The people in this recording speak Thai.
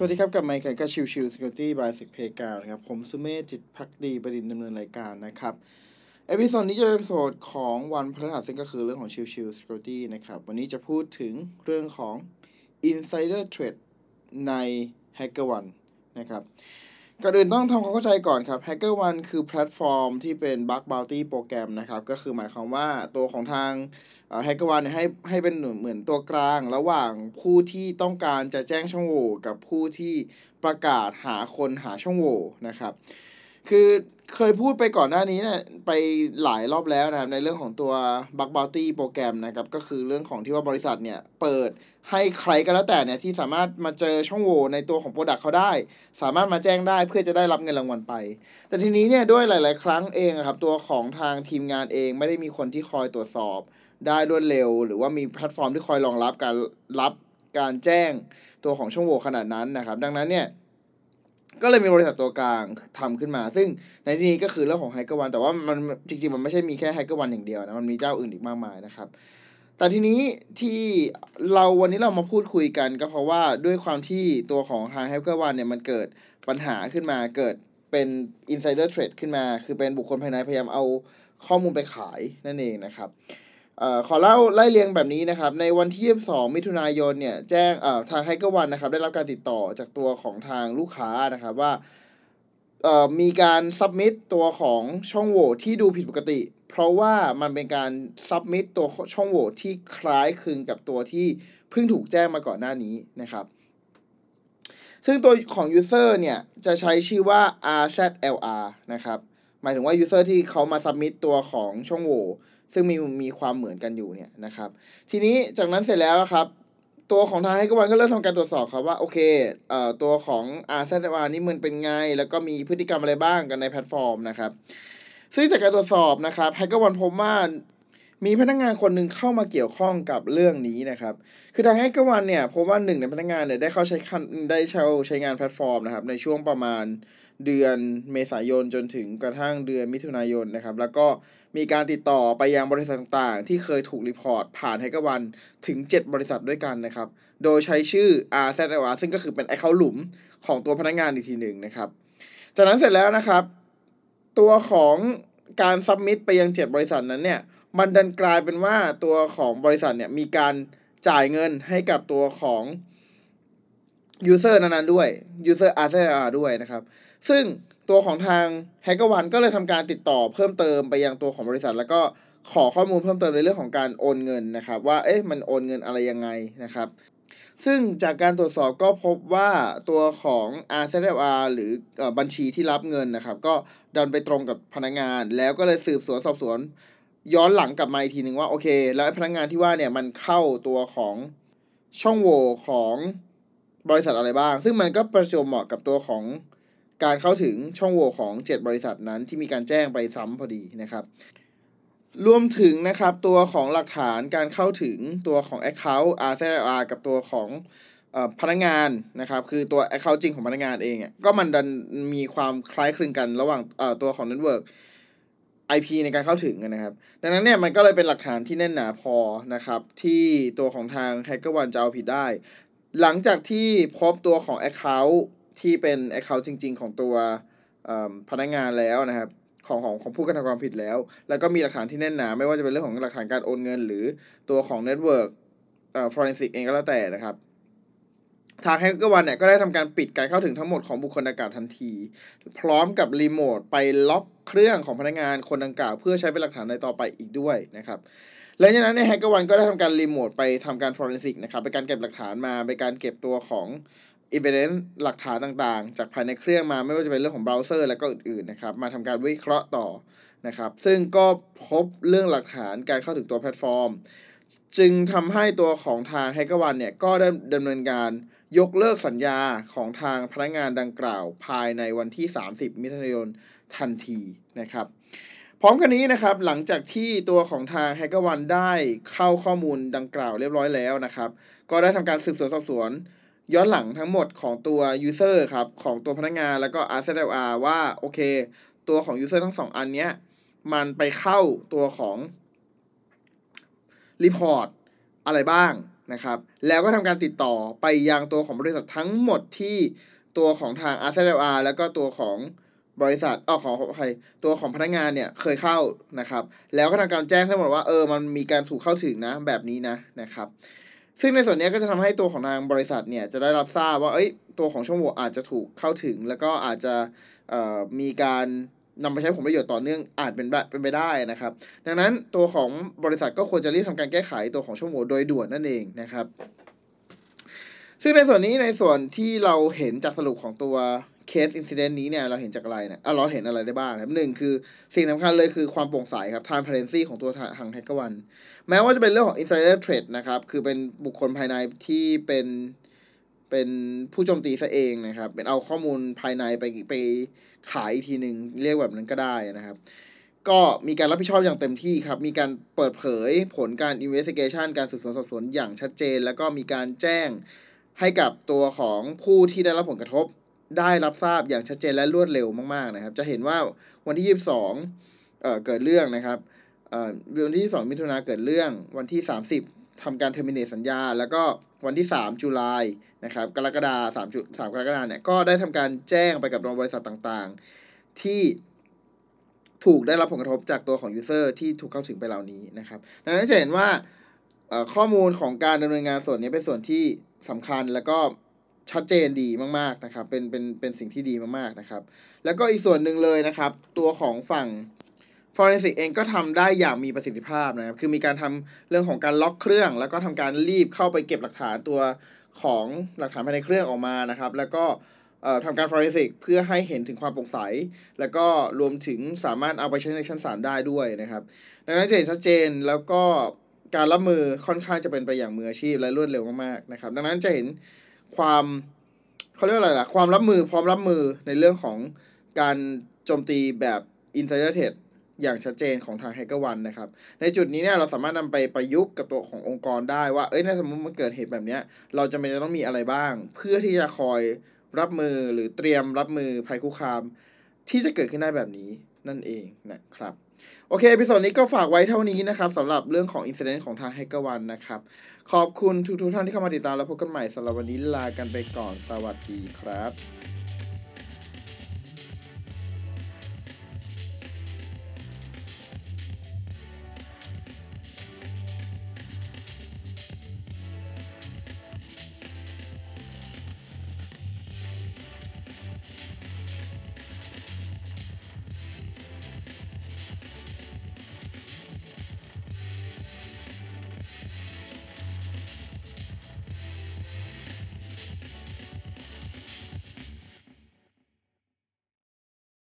สวัสดีครับกับไมค์กับ Chill Chill Security by สิกเพกานะครับ ผมสุเมธจิตภักดีบดินทร์ดำเนินรายการนะครับ episode นี้จะเป็น episode ของวันพฤหัสซึ่งก็คือเรื่องของ Chill Chill Security นะครับ วันนี้จะพูดถึงเรื่องของ Insider Trade ใน h a c k e r o n นะครับ ก่อนอื่นต้องทำความเข้าใจก่อนครับ HackerOne คือแพลตฟอร์มที่เป็น Bug Bounty Program นะครับ ก็คือหมายความว่าตัวของทาง HackerOne ให้ให้เป็นเหมือนตัวกลาง ระหว่างผู้ที่ต้องการจะแจ้งช่องโหว่กับผู้ที่ประกาศหาคนหาช่องโหว่นะครับ คือเคยพูดไปก่อนหน้านี้เนี่ยไปหลายรอบแล้วนะครับในเรื่องของตัว Bug Bounty Program นะครับ ก็คือเรื่องของที่ว่าบริษัทเนี่ย เปิดให้ใครก็แล้วแต่เนี่ย ที่สามารถมาเจอช่องโหว่ในตัวของ product เขาได้ สามารถมาแจ้งได้เพื่อจะได้รับเงินรางวัลไป แต่ทีนี้เนี่ย ด้วยหลาย ๆ ครั้งเองครับ ตัวของทางทีมงานเองไม่ได้มีคนที่คอยตรวจสอบ ได้รวดเร็ว หรือว่ามีแพลตฟอร์มที่คอยรองรับการรับการแจ้งตัวของช่องโหว่ขนาดนั้นนะครับ ดังนั้นเนี่ย ก็เลยมีบริษัทตัวกลางทำขึ้นมา ซึ่งในที่นี้ก็คือเรื่องของ HackerOne แต่ว่ามันจริงๆ มันไม่ใช่มีแค่ HackerOne อย่างเดียวนะ มันมีเจ้าอื่นอีกมากมายนะครับ แต่ทีนี้ที่เราวันนี้เรามาพูดคุยกันก็เพราะว่าด้วยความที่ตัวของทาง HackerOne เนี่ยมันเกิดปัญหาขึ้นมาเกิดเป็น insider trade ขึ้นมา คือเป็นบุคคลภายในพยายามเอาข้อมูลไปขายนั่นเองนะครับ ขอเล่าไล่เรียงแบบนี้นะครับ ในวันที่ 22 มิถุนายนเนี่ยแจ้งทาง HackerOne นะครับ ได้รับการติดต่อจากตัวของทางลูกค้านะครับว่ามีการ submit ตัวของช่องโหว่ที่ดูผิดปกติ เพราะว่ามันเป็นการ submit ตัวช่องโหว่ที่คล้ายคลึงกับตัวที่เพิ่งถูกแจ้งมาก่อนหน้านี้นะครับ ซึ่งตัวของ user เนี่ยจะใช้ชื่อว่า RZLR นะครับ หมายถึงว่า user ที่เขามา submit ตัวของช่องโหว่ซึ่งมีมีความเหมือนกันอยู่เนี่ยนะครับ ทีนี้จากนั้นเสร็จแล้วครับ ตัวของทาง HackerOne ก็เริ่มทำการตรวจสอบครับว่าโอเคเอ่อตัวของ RZ นี่มันเป็นไง แล้วก็มีพฤติกรรมอะไรบ้างกันในแพลตฟอร์มนะครับ ซึ่งจากการตรวจสอบนะครับ HackerOne พบว่า มีพนักงานคนหนึ่งเข้ามาเกี่ยวข้องกับเรื่องนี้นะครับ คือทาง HackerOne เนี่ยพบว่าหนึ่งในพนักงานเนี่ยได้เข้าใช้ได้เข้าใช้งานแพลตฟอร์มนะครับในช่วงประมาณเดือนเมษายนจนถึงกระทั่งเดือนมิถุนายนนะครับ แล้วก็มีการติดต่อไปยังบริษัทต่างๆ ที่เคยถูก report ผ่าน HackerOne ถึง 7 บริษัทด้วยกันนะครับ โดยใช้ชื่อ RZR ซึ่งก็คือเป็นไอเคาหลุมของตัวพนักงานอีกทีหนึ่งนะครับจากนั้นเสร็จแล้วนะครับ ตัวของการ submit ไปยัง 7 บริษัทนั้นเนี่ย มันดันกลายเป็นว่าตัวของบริษัทเนี่ยมีการจ่ายเงินให้กับตัวของ user นั้นๆด้วยยูเซอร์ RZR ด้วยนะครับ ซึ่งตัวของทาง HackerOne ก็เลยทำการติดต่อเพิ่มเติมไปยังตัวของบริษัท แล้วก็ขอข้อมูลเพิ่มเติมในเรื่องของการโอนเงินนะครับ ว่าเอ๊ะมันโอนเงินอะไรยังไงนะครับ ซึ่งจากการตรวจสอบก็พบว่าตัวของ RZR หรือบัญชีที่รับเงินนะครับ ก็ดันไปตรงกับพนักงาน แล้วก็เลยสืบสวนสอบสวน ย้อนหลังกลับมาอีกทีหนึ่งว่าโอเค แล้วพนักงานที่ว่าเนี่ยมันเข้าตัวของช่องโหว่ของบริษัทอะไรบ้าง ซึ่งมันก็ประจวบเหมาะกับตัวของการเข้าถึงช่องโหว่ของ 7 บริษัทนั้นที่มีการแจ้งไปซ้ำพอดีนะครับ รวมถึงนะครับตัวของหลักฐานการเข้าถึงตัวของ Account RCR กับตัวของพนักงานนะครับ คือตัว Account จริงของพนักงานเองก็มันดันมีความคล้ายคลึงกันระหว่างตัวของ Network IP ในการเข้าถึงนะครับ ดังนั้นเนี่ยมันก็เลยเป็นหลักฐานที่แน่นหนาพอนะครับ ที่ตัวของทาง Hacker One จะเอาผิดได้ หลังจากที่พบตัวของ Account ที่เป็น Account จริง ๆ ของตัวพนักงานแล้วนะครับของของของผู้กระทำความผิดแล้ว แล้วก็มีหลักฐานที่แน่นหนา ไม่ว่าจะเป็นเรื่องของหลักฐานการโอนเงิน หรือตัวของ Network เอ่อ Forensic เองก็แล้วแต่นะครับ ทางแฮกเกอร์วันเนี่ยก็ได้ทำการปิดการเข้าถึงทั้งหมดของบุคคลดังกล่าวทันที พร้อมกับรีโมทไปล็อกเครื่องของพนักงานคนดังกล่าว เพื่อใช้เป็นหลักฐานในต่อไปอีกด้วยนะครับหลังจากนั้นใน HackerOne ก็ได้ทำการรีโมทไปทำการ forensic นะครับเป็นการเก็บหลักฐานมาเป็นการเก็บตัวของอีเวนต์หลักฐานต่างๆ จากภายในเครื่องมาไม่ว่าจะเป็นเรื่องของเบราว์เซอร์ และก็อื่นๆนะครับมาทำการวิเคราะห์ต่อนะครับซึ่งก็พบเรื่องหลักฐานการเข้าถึงตัวแพลตฟอร์ม จึงทำให้ตัวของทาง HackerOne เนี่ยก็ได้ดำเนินการยกเลิกสัญญาของทางพนักงานดังกล่าวภายในวันที่ 30 มิถุนายนทันทีนะครับ พร้อมกันนี้นะครับหลังจากที่ตัวของทางแฮกเกอร์วันได้เข้าข้อมูลดังกล่าวเรียบร้อยแล้วนะครับ ก็ได้ทำการสืบสวนสอบสวน ย้อนหลังทั้งหมดของตัว User ครับของตัวพนักงานแล้วก็ RZLR ว่าโอเค ตัวของ User ทั้งสองอันเนี้ยมันไปเข้าตัวของ Report อะไรบ้างนะครับ แล้วก็ทำการติดต่อไปยังตัวของบริษัททั้งหมดที่ตัวของทาง r c l r แล้วก็ตัวของบริษัทอ้อของใครตัวของพนักงานเนี่ยเคยเข้านะครับ แล้วก็ทำการแจ้งทั้งหมดว่าเออมันมีการถูกเข้าถึงนะแบบนี้นะนะครับ ซึ่งในส่วนนี้ก็จะทำให้ตัวของทางบริษัทเนี่ยจะได้รับทราบว่าเอ้ยตัวของช่องโหว่อาจจะถูกเข้าถึง แล้วก็อาจจะมีการ นำไปใช้ผลประโยชน์ต่อเนื่องอาจเป็นแบบเป็นไปได้นะครับ ดังนั้นตัวของบริษัทก็ควรจะรีบทำการแก้ไขตัวของช่องโหว่โดยด่วนนั่นเองนะครับ ซึ่งในส่วนนี้ในส่วนที่เราเห็นจากสรุปของตัวเคส incident นี้เนี่ยเราเห็นจากอะไรเนี่ยเราเห็นอะไรได้บ้างนะครับหนึ่งคือสิ่งสำคัญเลยคือความโปร่งใสครับ transparency ของตัวทาง HackerOne แม้ว่าจะเป็นเรื่องของ insider threat นะครับ คือเป็นบุคคลภายในที่เป็น เป็นผู้โจมตีซะเองนะครับ เป็นเอาข้อมูลภายในไปไปขายอีกทีหนึ่งเรียกแบบนั้นก็ได้นะครับ ก็มีการรับผิดชอบอย่างเต็มที่ครับ มีการเปิดเผยผลการ investigation การสืบสวนสอบสวนอย่างชัดเจน แล้วก็มีการแจ้งให้กับตัวของผู้ที่ได้รับผลกระทบได้รับทราบอย่างชัดเจนและรวดเร็วมากๆนะครับ จะเห็นว่าวันที่ 22เอ่อเกิดเรื่องนะครับเอ่อวันที่ 2 มิถุนาเกิดเรื่องวันที่ 30ทำการเทอร์มินเนตสัญญา แล้วก็ วันที่ 3 จุลายนะครับกรกฎาคม3 3กรกฎาคมเนี่ยก็ได้ทำการแจ้งไปกับบริษัทต่างๆ ที่ถูกได้รับผลกระทบจากตัวของ user ที่ถูกเข้าถึงไปเหล่านี้นะครับดังนั้นจะเห็นว่าข้อมูลของการดำเนินงานส่วนนี้เป็นส่วนที่สำคัญแล้วก็ชัดเจนดีมากๆนะครับเป็นเป็นเป็นสิ่งที่ดีมากๆนะครับ แล้วก็อีกส่วนหนึ่งเลยนะครับ ตัวของฝั่ง Forensic เองก็ทำได้อย่างมีประสิทธิภาพนะครับ คือมีการทำเรื่องของการล็อกเครื่อง แล้วก็ทำการรีบเข้าไปเก็บหลักฐานตัวของหลักฐานภายในเครื่องออกมานะครับ แล้วก็ทำการ forensic เพื่อให้เห็นถึงความโปร่งใส แล้วก็รวมถึงสามารถเอาไปใช้ในชั้นศาลได้ด้วยนะครับ ดังนั้นจะเห็นชัดเจนแล้วก็การรับมือค่อนข้างจะเป็นไปอย่างมืออาชีพและรวดเร็วมากๆนะครับ ดังนั้นจะเห็นความเขาเรียกว่าอะไรล่ะ ความรับมือพร้อมรับมือในเรื่องของการโจมตีแบบ insider threat อย่างชัดเจนของทาง Hacker One นะครับ ในจุดนี้เนี่ยเราสามารถนำไปประยุกต์กับตัวขององค์กรได้ว่า เอ้ยถ้าสมมติมันเกิดเหตุแบบนี้เราจะเป็นจะต้องมีอะไรบ้าง เพื่อที่จะคอยรับมือหรือเตรียมรับมือภัยคุกคาม ที่จะเกิดขึ้นได้แบบนี้นั่นเองนะครับโอเค episode นี้ก็ฝากไว้เท่านี้นะครับสำหรับเรื่องของ incident ของทาง HackerOne นะครับ ขอบคุณทุกๆท่านที่เข้ามาติดตามแล้วพบกันใหม่สำหรับวันนี้ลากันไปก่อนสวัสดีครับ